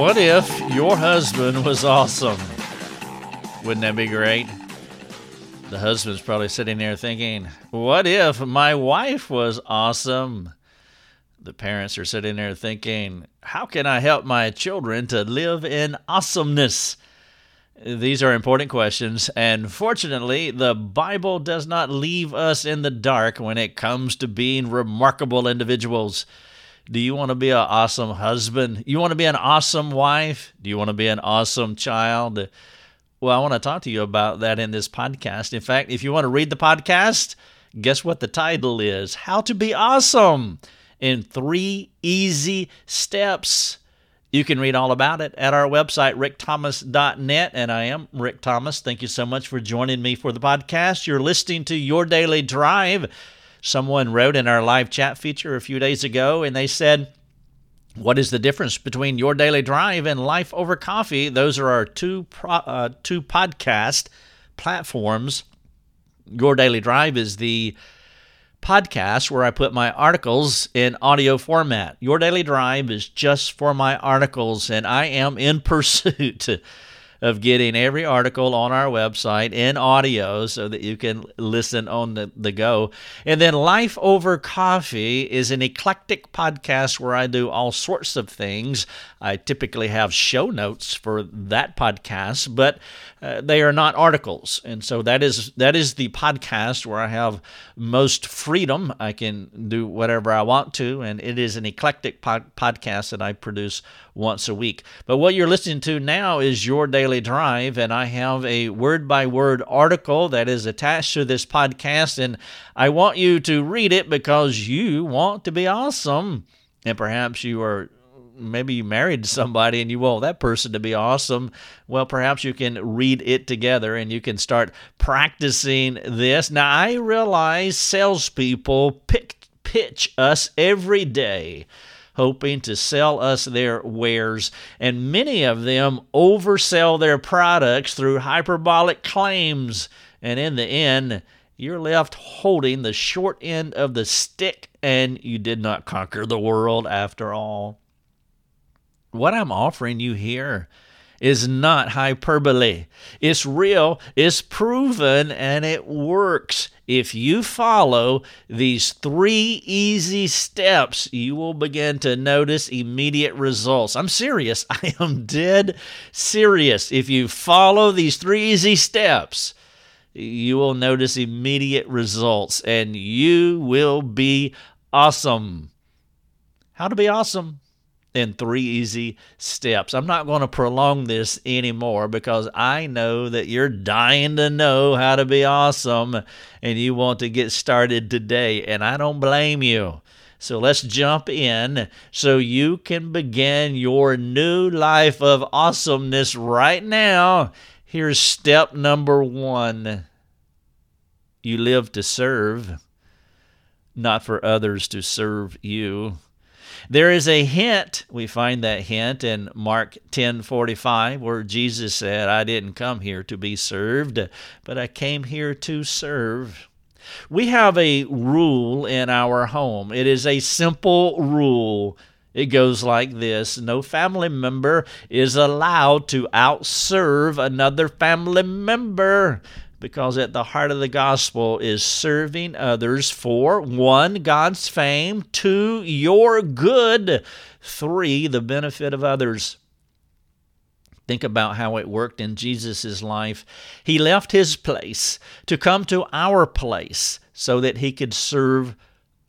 What if your husband was awesome? Wouldn't that be great? The husband's probably sitting there thinking, What if my wife was awesome? The parents are sitting there thinking, How can I help my children to live in awesomeness? These are important questions, and fortunately, the Bible does not leave us in the dark when it comes to being remarkable individuals. Do you want to be an awesome husband? You want to be an awesome wife? Do you want to be an awesome child? Well, I want to talk to you about that in this podcast. In fact, if you want to read the podcast, guess what the title is? How to Be Awesome in Three Easy Steps. You can read all about it at our website, rickthomas.net. And I am Rick Thomas. Thank you so much for joining me for the podcast. You're listening to Your Daily Drive. Someone wrote in our live chat feature a few days ago, and they said, what is the difference between your daily drive and life over coffee? Those are our two pro, uh, two podcast platforms. Your daily drive is the podcast where I put my articles in audio format. Your daily drive is just for my articles, and I am in pursuit of getting every article on our website in audio so that you can listen on the, the go. And then Life Over Coffee is an eclectic podcast where I do all sorts of things. I typically have show notes for that podcast, but uh, they are not articles. And so that is that is the podcast where I have most freedom. I can do whatever I want to, and it is an eclectic pod- podcast that I produce once a week. But what you're listening to now is your daily drive, and I have a word by word article that is attached to this podcast, and I want you to read it because you want to be awesome. And perhaps you are maybe you married to somebody and you want that person to be awesome. Well, perhaps you can read it together and you can start practicing this. Now, I realize salespeople pick, pitch us every day hoping to sell us their wares, and many of them oversell their products through hyperbolic claims. And in the end, you're left holding the short end of the stick, and you did not conquer the world after all. What I'm offering you here is not hyperbole. It's real, it's proven, and it works. If you follow these three easy steps, you will begin to notice immediate results. I'm serious. I am dead serious. If you follow these three easy steps, you will notice immediate results and you will be awesome. How to be awesome? In three easy steps. I'm not going to prolong this anymore because I know that you're dying to know how to be awesome and you want to get started today, and I don't blame you. So let's jump in so you can begin your new life of awesomeness right now. Here's step number one you live to serve, not for others to serve you. There is a hint, we find that hint in Mark 10:45 where Jesus said, "I didn't come here to be served, but I came here to serve." We have a rule in our home. It is a simple rule. It goes like this No family member is allowed to outserve another family member because at the heart of the gospel is serving others for one, God's fame, two, your good, three, the benefit of others. Think about how it worked in Jesus' life. He left his place to come to our place so that he could serve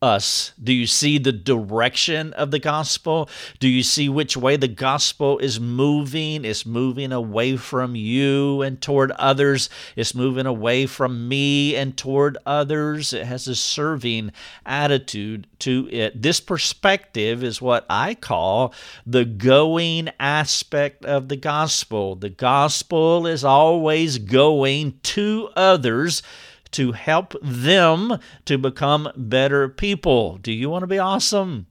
us? Do you see the direction of the gospel? Do you see which way the gospel is moving? It's moving away from you and toward others. It's moving away from me and toward others. It has a serving attitude to it. This perspective is what I call the going aspect of the gospel. The gospel is always going to others to help them to become better people. Do you want to be awesome?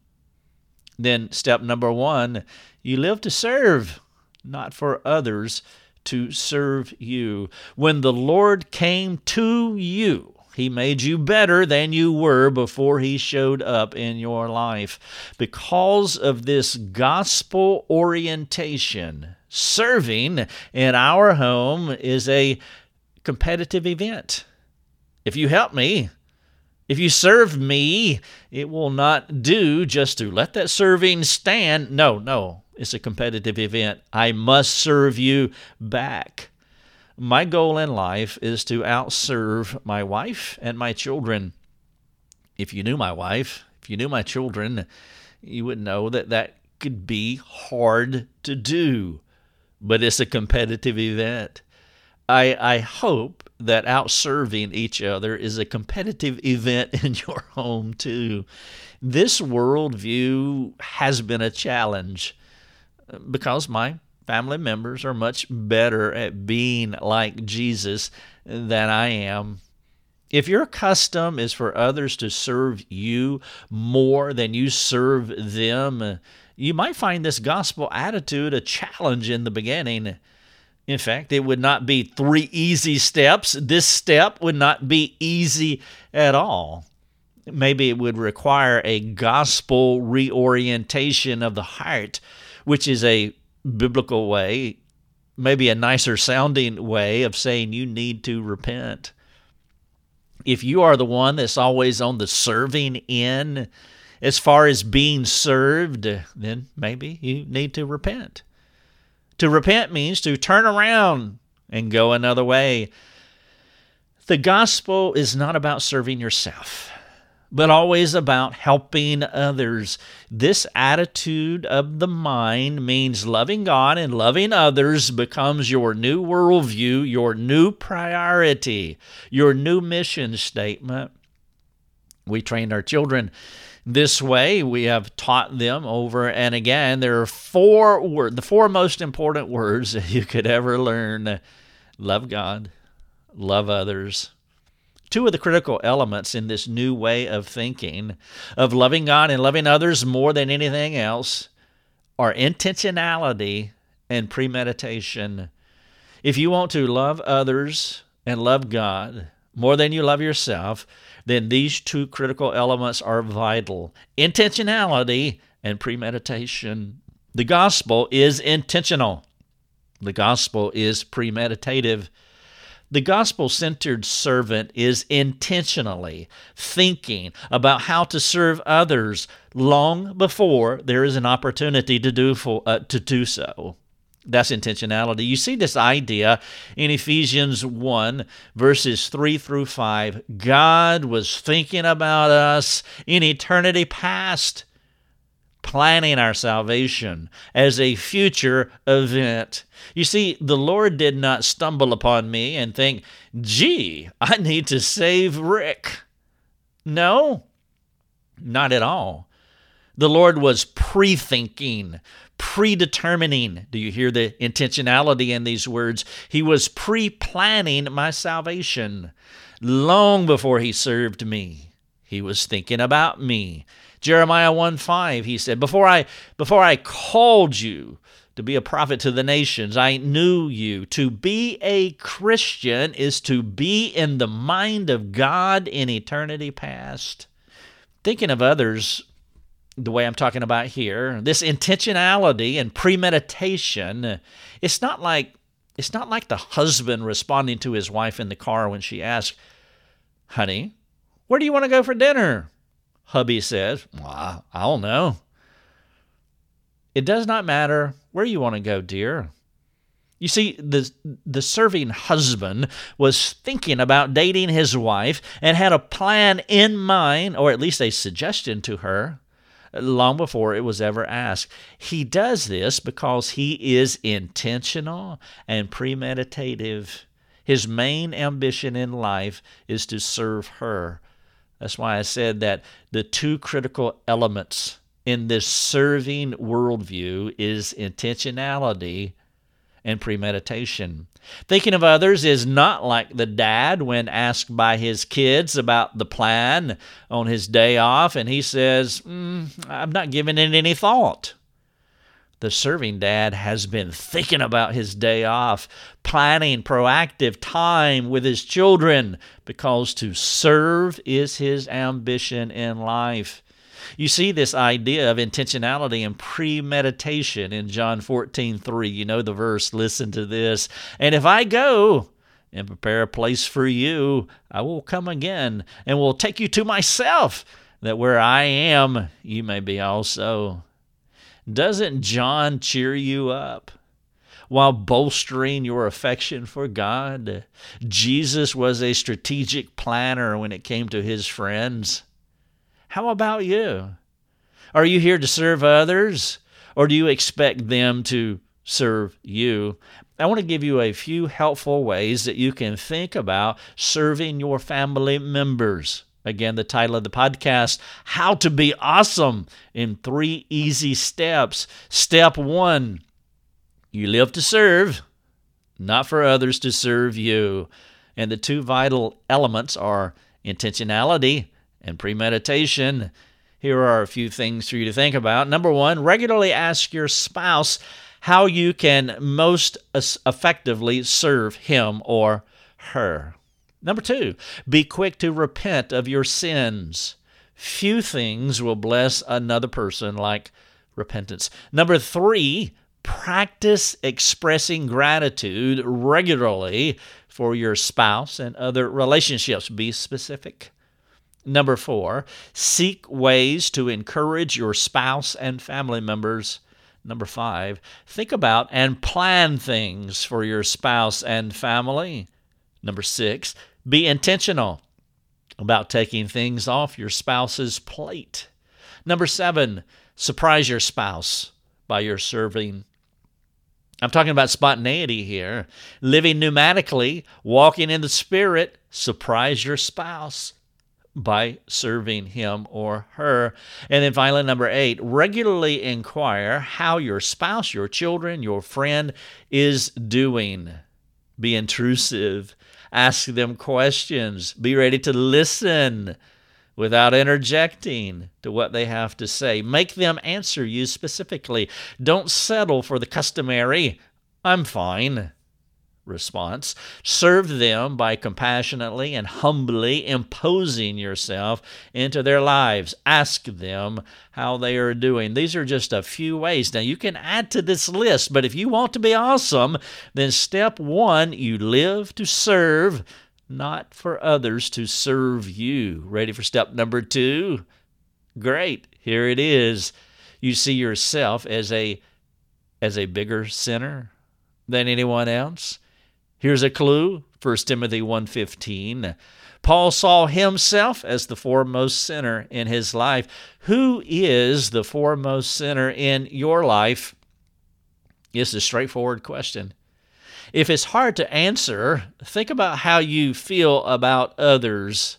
Then, step number one, you live to serve, not for others to serve you. When the Lord came to you, He made you better than you were before He showed up in your life. Because of this gospel orientation, serving in our home is a competitive event. If you help me, if you serve me, it will not do just to let that serving stand. No, no, it's a competitive event. I must serve you back. My goal in life is to outserve my wife and my children. If you knew my wife, if you knew my children, you would know that that could be hard to do, but it's a competitive event. I, I hope that outserving each other is a competitive event in your home too. This worldview has been a challenge uh, because my family members are much better at being like Jesus than I am. If your custom is for others to serve you more than you serve them, you might find this gospel attitude a challenge in the beginning. In fact, it would not be three easy steps. This step would not be easy at all. Maybe it would require a gospel reorientation of the heart, which is a biblical way, maybe a nicer sounding way of saying you need to repent. If you are the one that's always on the serving end, as far as being served, then maybe you need to repent. To repent means to turn around and go another way. The gospel is not about serving yourself but always about helping others. This attitude of the mind means loving God and loving others becomes your new worldview, your new priority, your new mission statement. We trained our children this way. We have taught them over and again. There are four words, the four most important words that you could ever learn love God, love others, two of the critical elements in this new way of thinking, of loving God and loving others more than anything else, are intentionality and premeditation. If you want to love others and love God more than you love yourself, then these two critical elements are vital intentionality and premeditation. The gospel is intentional, the gospel is premeditative. The gospel centered servant is intentionally thinking about how to serve others long before there is an opportunity to do, for, uh, to do so. That's intentionality. You see this idea in Ephesians 1, verses 3 through 5. God was thinking about us in eternity past, planning our salvation as a future event. You see, the Lord did not stumble upon me and think, gee, I need to save Rick. No, not at all. The Lord was pre thinking, predetermining. Do you hear the intentionality in these words? He was pre planning my salvation long before He served me. He was thinking about me. Jeremiah 1 5, he said, Before I, before I called you, to be a prophet to the nations. I knew you. To be a Christian is to be in the mind of God in eternity past. Thinking of others the way I'm talking about here, this intentionality and premeditation, it's not like it's not like the husband responding to his wife in the car when she asks, "Honey, where do you want to go for dinner?" Hubby says, well, I don't know. It does not matter where you want to go, dear. You see, the, the serving husband was thinking about dating his wife and had a plan in mind, or at least a suggestion to her, long before it was ever asked. He does this because he is intentional and premeditative. His main ambition in life is to serve her. That's why I said that the two critical elements in this serving worldview is intentionality and premeditation. Thinking of others is not like the dad when asked by his kids about the plan on his day off, and he says, mm, I'm not giving it any thought. The serving dad has been thinking about his day off, planning proactive time with his children, because to serve is his ambition in life. You see this idea of intentionality and premeditation in John 14 3. You know the verse, listen to this. And if I go, and prepare a place for you, I will come again and will take you to myself, that where I am, you may be also. Doesn't John cheer you up? While bolstering your affection for God, Jesus was a strategic planner when it came to his friends. How about you? Are you here to serve others, or do you expect them to serve you? I want to give you a few helpful ways that you can think about serving your family members. Again, the title of the podcast, How to Be Awesome in Three Easy Steps. Step one, you live to serve, not for others to serve you. And the two vital elements are intentionality and premeditation. Here are a few things for you to think about. Number one, regularly ask your spouse how you can most effectively serve him or her. Number two, be quick to repent of your sins. Few things will bless another person like repentance. Number three, practice expressing gratitude regularly for your spouse and other relationships. Be specific. Number four, seek ways to encourage your spouse and family members Number five, think about and plan things for your spouse and family. Number six, be intentional about taking things off your spouse's plate. Number seven, surprise your spouse by your serving. I'm talking about spontaneity here. Living pneumatically, walking in the Spirit, surprise your spouse by serving him or her. And then finally, number eight, regularly inquire how your spouse, your children, your friend is doing. Be intrusive. Ask them questions. Be ready to listen without interjecting to what they have to say. Make them answer you specifically. Don't settle for the customary, I'm fine response. Serve them by compassionately and humbly imposing yourself into their lives. Ask them how they are doing. These are just a few ways. Now, you can add to this list, but if you want to be awesome, then step one, you live to serve, not for others to serve you. Ready for step number two? Great. Here it is. You see yourself as a as a bigger sinner than anyone else Here's a clue, 1 Timothy 1:15. Paul saw himself as the foremost sinner in his life. Who is the foremost sinner in your life? It's a straightforward question. If it's hard to answer, think about how you feel about others.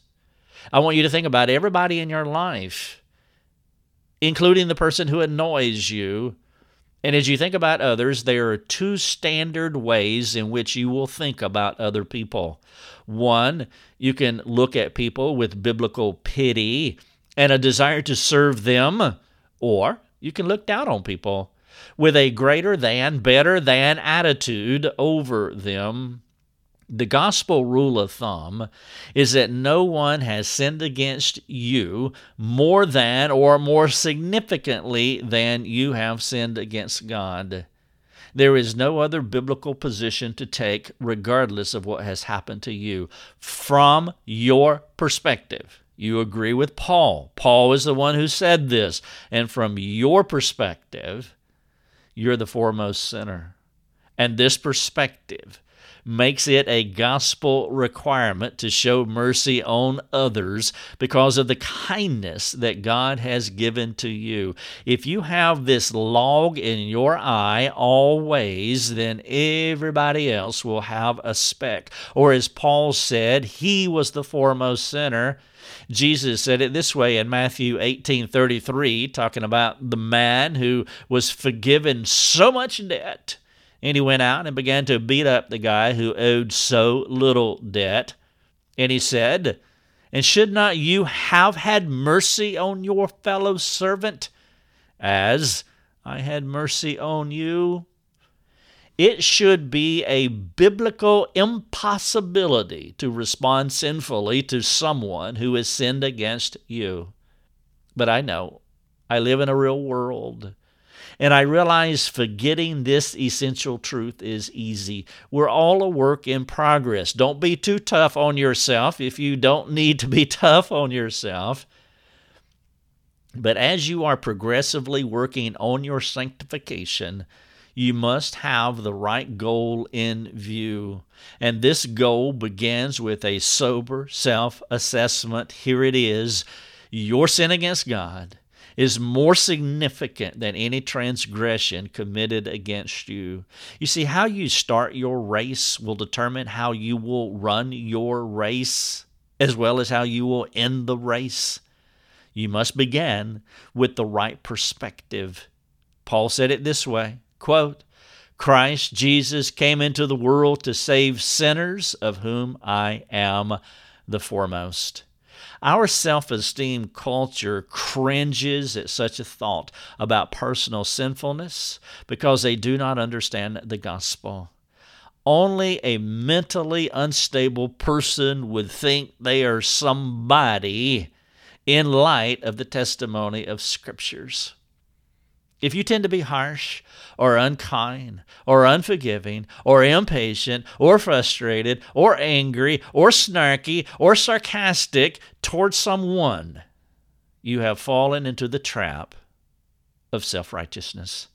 I want you to think about everybody in your life, including the person who annoys you, and as you think about others, there are two standard ways in which you will think about other people. One, you can look at people with biblical pity and a desire to serve them, or you can look down on people with a greater than, better than attitude over them the gospel rule of thumb is that no one has sinned against you more than or more significantly than you have sinned against God. There is no other biblical position to take, regardless of what has happened to you, from your perspective. You agree with Paul. Paul is the one who said this. And from your perspective, you're the foremost sinner. And this perspective makes it a gospel requirement to show mercy on others because of the kindness that God has given to you. If you have this log in your eye always, then everybody else will have a speck. Or as Paul said, he was the foremost sinner. Jesus said it this way in Matthew 18:33 talking about the man who was forgiven so much debt and he went out and began to beat up the guy who owed so little debt. And he said, And should not you have had mercy on your fellow servant, as I had mercy on you. It should be a biblical impossibility to respond sinfully to someone who has sinned against you. But I know I live in a real world. And I realize forgetting this essential truth is easy. We're all a work in progress. Don't be too tough on yourself if you don't need to be tough on yourself. But as you are progressively working on your sanctification, you must have the right goal in view. And this goal begins with a sober self assessment. Here it is your sin against God is more significant than any transgression committed against you. You see, how you start your race will determine how you will run your race, as well as how you will end the race. You must begin with the right perspective. Paul said it this way quote, Christ Jesus came into the world to save sinners, of whom I am the foremost. Our self esteem culture cringes at such a thought about personal sinfulness because they do not understand the gospel. Only a mentally unstable person would think they are somebody in light of the testimony of scriptures. If you tend to be harsh or unkind or unforgiving or impatient or frustrated or angry or snarky or sarcastic towards someone, you have fallen into the trap of self righteousness.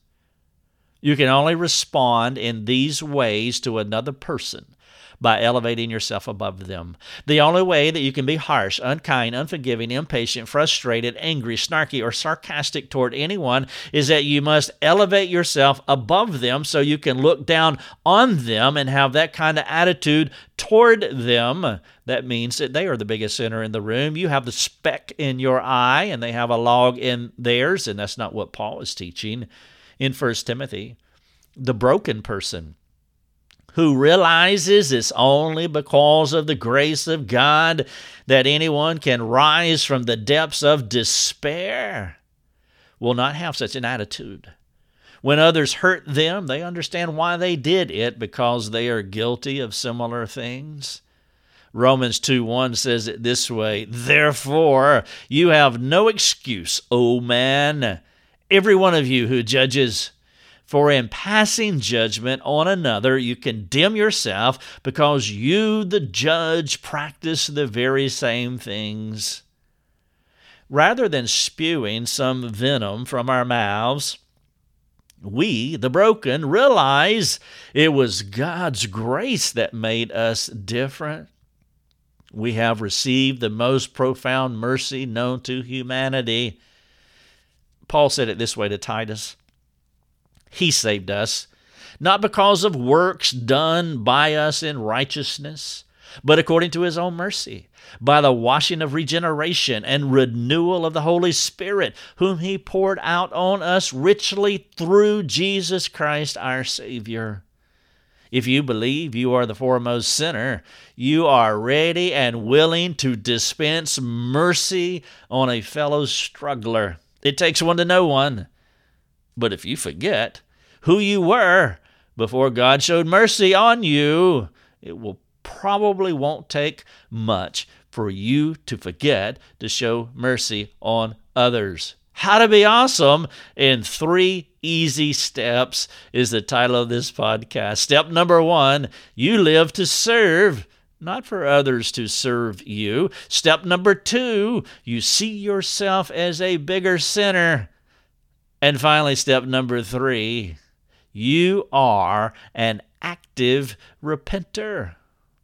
You can only respond in these ways to another person by elevating yourself above them. The only way that you can be harsh, unkind, unforgiving, impatient, frustrated, angry, snarky, or sarcastic toward anyone is that you must elevate yourself above them so you can look down on them and have that kind of attitude toward them. That means that they are the biggest sinner in the room. You have the speck in your eye and they have a log in theirs, and that's not what Paul is teaching in 1 Timothy. The broken person who realizes it's only because of the grace of God that anyone can rise from the depths of despair, will not have such an attitude. When others hurt them, they understand why they did it because they are guilty of similar things. Romans 2 1 says it this way Therefore, you have no excuse, O man, every one of you who judges. For in passing judgment on another, you condemn yourself because you, the judge, practice the very same things. Rather than spewing some venom from our mouths, we, the broken, realize it was God's grace that made us different. We have received the most profound mercy known to humanity. Paul said it this way to Titus he saved us, not because of works done by us in righteousness, but according to His own mercy, by the washing of regeneration and renewal of the Holy Spirit, whom He poured out on us richly through Jesus Christ our Savior. If you believe you are the foremost sinner, you are ready and willing to dispense mercy on a fellow struggler. It takes one to know one. But if you forget who you were before God showed mercy on you, it will probably won't take much for you to forget to show mercy on others. How to be awesome in three easy steps is the title of this podcast. Step number one you live to serve not for others to serve you. Step number two, you see yourself as a bigger sinner. And finally, step number three, you are an active repenter.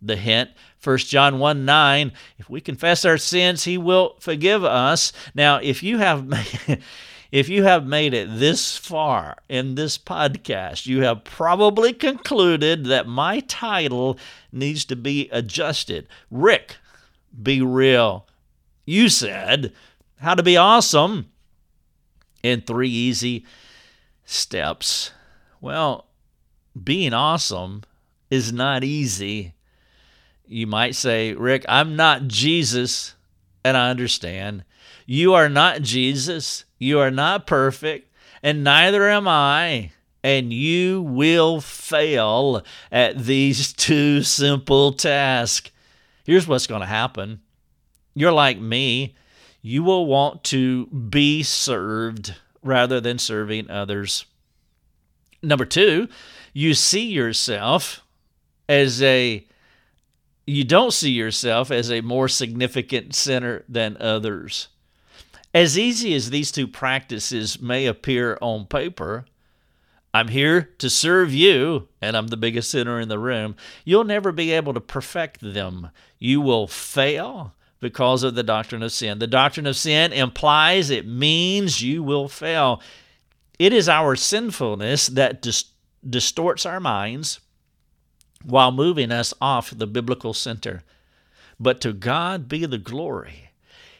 The hint, 1 John 1 9, if we confess our sins, he will forgive us. Now, if you have made, if you have made it this far in this podcast, you have probably concluded that my title needs to be adjusted. Rick, be real. You said how to be awesome in three easy steps. Well, being awesome is not easy. You might say, Rick, I'm not Jesus, and I understand. You are not Jesus. You are not perfect, and neither am I. And you will fail at these two simple tasks. Here's what's going to happen you're like me, you will want to be served rather than serving others. Number two, you see yourself as a you don't see yourself as a more significant sinner than others. As easy as these two practices may appear on paper, I'm here to serve you, and I'm the biggest sinner in the room. You'll never be able to perfect them. You will fail because of the doctrine of sin. The doctrine of sin implies it means you will fail. It is our sinfulness that dis- distorts our minds while moving us off the biblical center. But to God be the glory.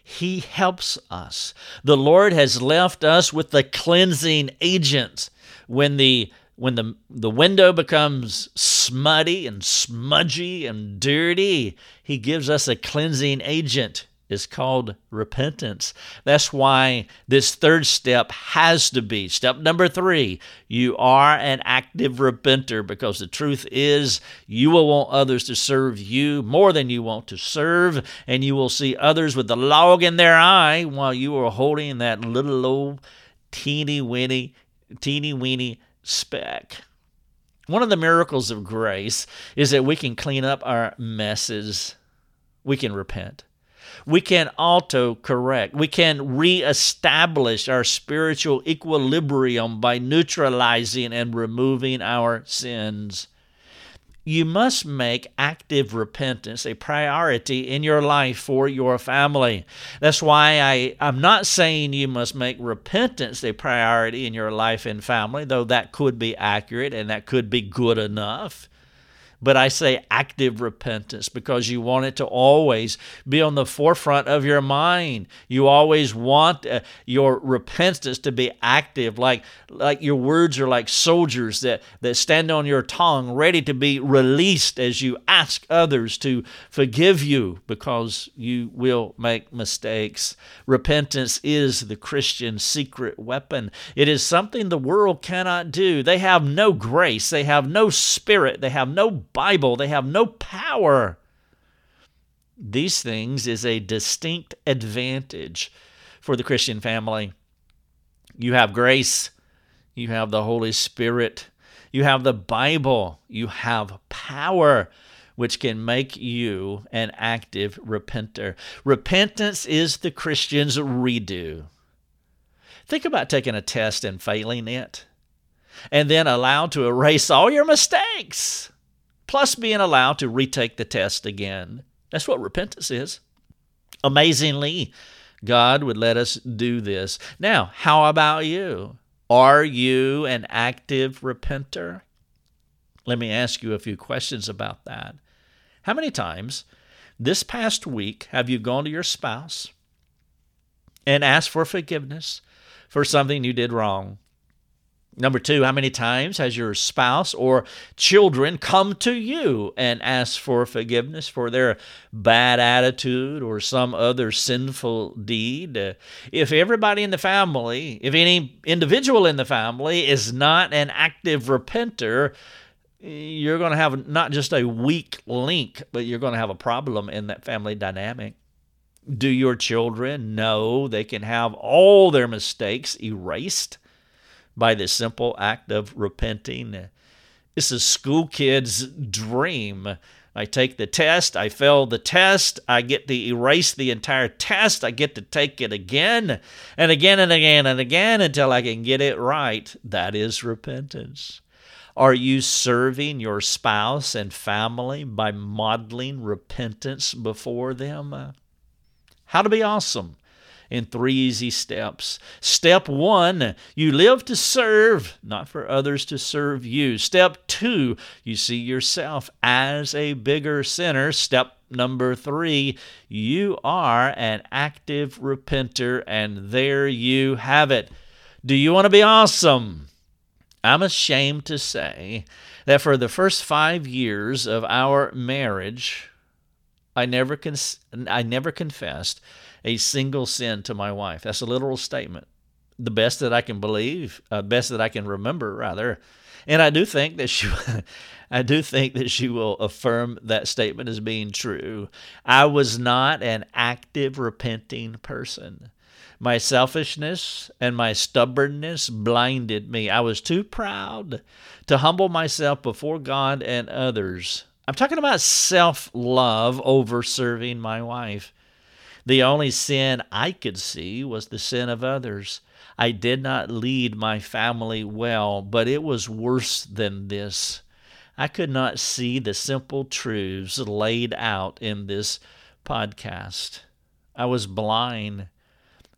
He helps us. The Lord has left us with the cleansing agents. When the when the, the window becomes smutty and smudgy and dirty, he gives us a cleansing agent is called repentance. That's why this third step has to be step number three. You are an active repenter because the truth is you will want others to serve you more than you want to serve, and you will see others with the log in their eye while you are holding that little old teeny weeny, teeny weeny speck. One of the miracles of grace is that we can clean up our messes. We can repent we can auto correct. We can reestablish our spiritual equilibrium by neutralizing and removing our sins. You must make active repentance a priority in your life for your family. That's why I, I'm not saying you must make repentance a priority in your life and family, though that could be accurate and that could be good enough but I say active repentance because you want it to always be on the forefront of your mind. You always want uh, your repentance to be active, like like your words are like soldiers that that stand on your tongue, ready to be released as you ask others to forgive you because you will make mistakes. Repentance is the Christian secret weapon. It is something the world cannot do. They have no grace, they have no spirit, they have no Bible, they have no power. These things is a distinct advantage for the Christian family. You have grace, you have the Holy Spirit, you have the Bible, you have power which can make you an active repenter. Repentance is the Christian's redo. Think about taking a test and failing it, and then allowed to erase all your mistakes plus being allowed to retake the test again. That's what repentance is. Amazingly, God would let us do this. Now, how about you? Are you an active repenter? Let me ask you a few questions about that. How many times this past week have you gone to your spouse and asked for forgiveness for something you did wrong? Number two, how many times has your spouse or children come to you and ask for forgiveness for their bad attitude or some other sinful deed? If everybody in the family, if any individual in the family is not an active repenter, you're going to have not just a weak link, but you're going to have a problem in that family dynamic. Do your children know they can have all their mistakes erased? By the simple act of repenting. It's a school kid's dream. I take the test, I fail the test, I get to erase the entire test, I get to take it again and again and again and again until I can get it right. That is repentance. Are you serving your spouse and family by modeling repentance before them? How to be awesome in three easy steps. Step one, you live to serve, not for others to serve you. Step two, you see yourself as a bigger sinner. Step number three, you are an active repenter, and there you have it. Do you want to be awesome? I'm ashamed to say that for the first five years of our marriage, I never, I never confessed a single sin to my wife. That's a literal statement. the best that I can believe, uh, best that I can remember, rather. And I do think that she, I do think that she will affirm that statement as being true. I was not an active repenting person. My selfishness and my stubbornness blinded me. I was too proud to humble myself before God and others. I'm talking about self love over serving my wife. The only sin I could see was the sin of others. I did not lead my family well, but it was worse than this. I could not see the simple truths laid out in this podcast. I was blind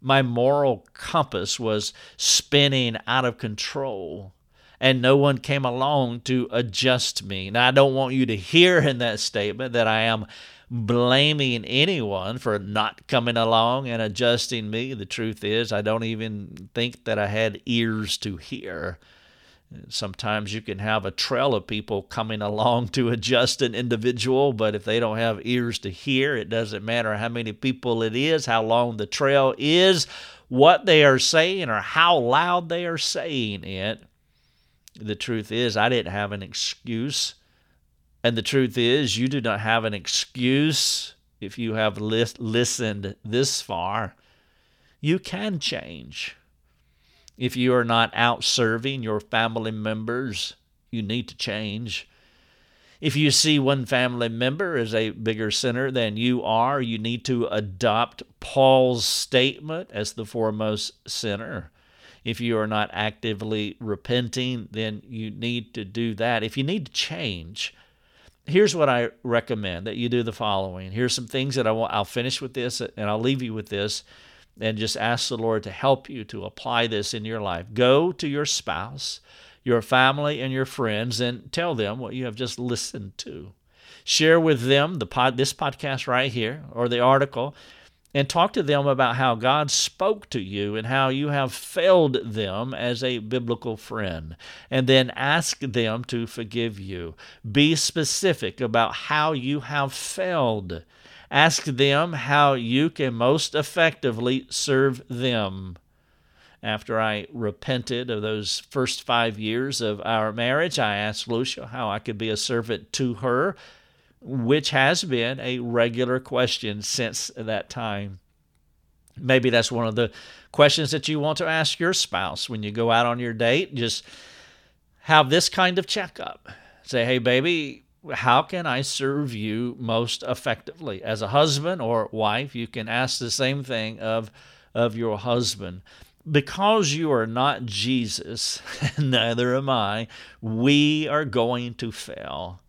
my moral compass was spinning out of control and no one came along to adjust me. Now, I don't want you to hear in that statement that I am blaming anyone for not coming along and adjusting me. The truth is, I don't even think that I had ears to hear. Sometimes you can have a trail of people coming along to adjust an individual, but if they don't have ears to hear, it doesn't matter how many people it is, how long the trail is, what they are saying, or how loud they are saying it. The truth is, I didn't have an excuse. And the truth is, you do not have an excuse if you have listened this far. You can change. If you are not out serving your family members, you need to change. If you see one family member as a bigger sinner than you are, you need to adopt Paul's statement as the foremost sinner. If you are not actively repenting, then you need to do that. If you need to change, here's what I recommend that you do the following. Here's some things that I want I'll finish with this and I'll leave you with this and just ask the Lord to help you to apply this in your life. Go to your spouse, your family, and your friends and tell them what you have just listened to. Share with them the pod, this podcast right here or the article and talk to them about how God spoke to you and how you have failed them as a biblical friend. And then ask them to forgive you. Be specific about how you have failed Ask them how you can most effectively serve them. After I repented of those first five years of our marriage, I asked Lucia how I could be a servant to her, which has been a regular question since that time. Maybe that's one of the questions that you want to ask your spouse when you go out on your date. Just have this kind of checkup. Say, hey, baby, how can I serve you most effectively? As a husband or wife, you can ask the same thing of, of your husband. Because you are not Jesus, neither am I, we are going to fail.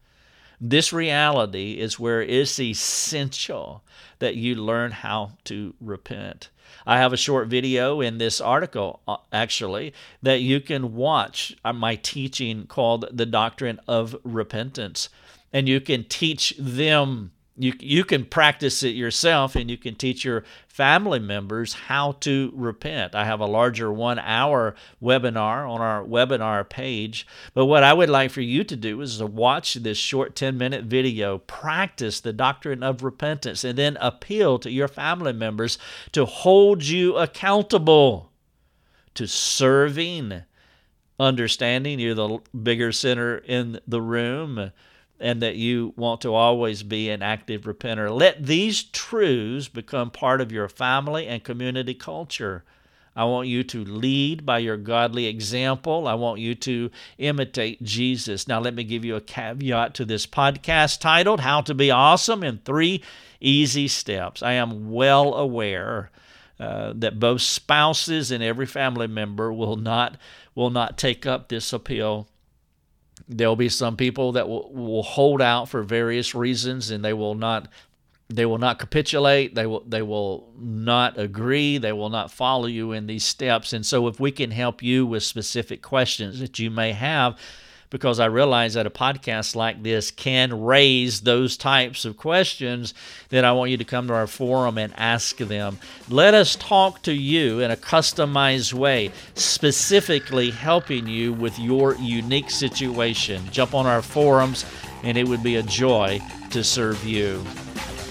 This reality is where it's essential that you learn how to repent. I have a short video in this article, uh, actually, that you can watch uh, my teaching called The Doctrine of Repentance and you can teach them you you can practice it yourself and you can teach your family members how to repent. I have a larger 1 hour webinar on our webinar page, but what I would like for you to do is to watch this short 10 minute video, practice the doctrine of repentance and then appeal to your family members to hold you accountable to serving understanding you're the bigger sinner in the room and that you want to always be an active repenter. Let these truths become part of your family and community culture. I want you to lead by your godly example. I want you to imitate Jesus. Now, let me give you a caveat to this podcast titled How to Be Awesome in Three Easy Steps. I am well aware uh, that both spouses and every family member will not, will not take up this appeal There'll be some people that will, will hold out for various reasons and they will not they will not capitulate. They will they will not agree. They will not follow you in these steps. And so if we can help you with specific questions that you may have because I realize that a podcast like this can raise those types of questions, then I want you to come to our forum and ask them. Let us talk to you in a customized way, specifically helping you with your unique situation. Jump on our forums, and it would be a joy to serve you.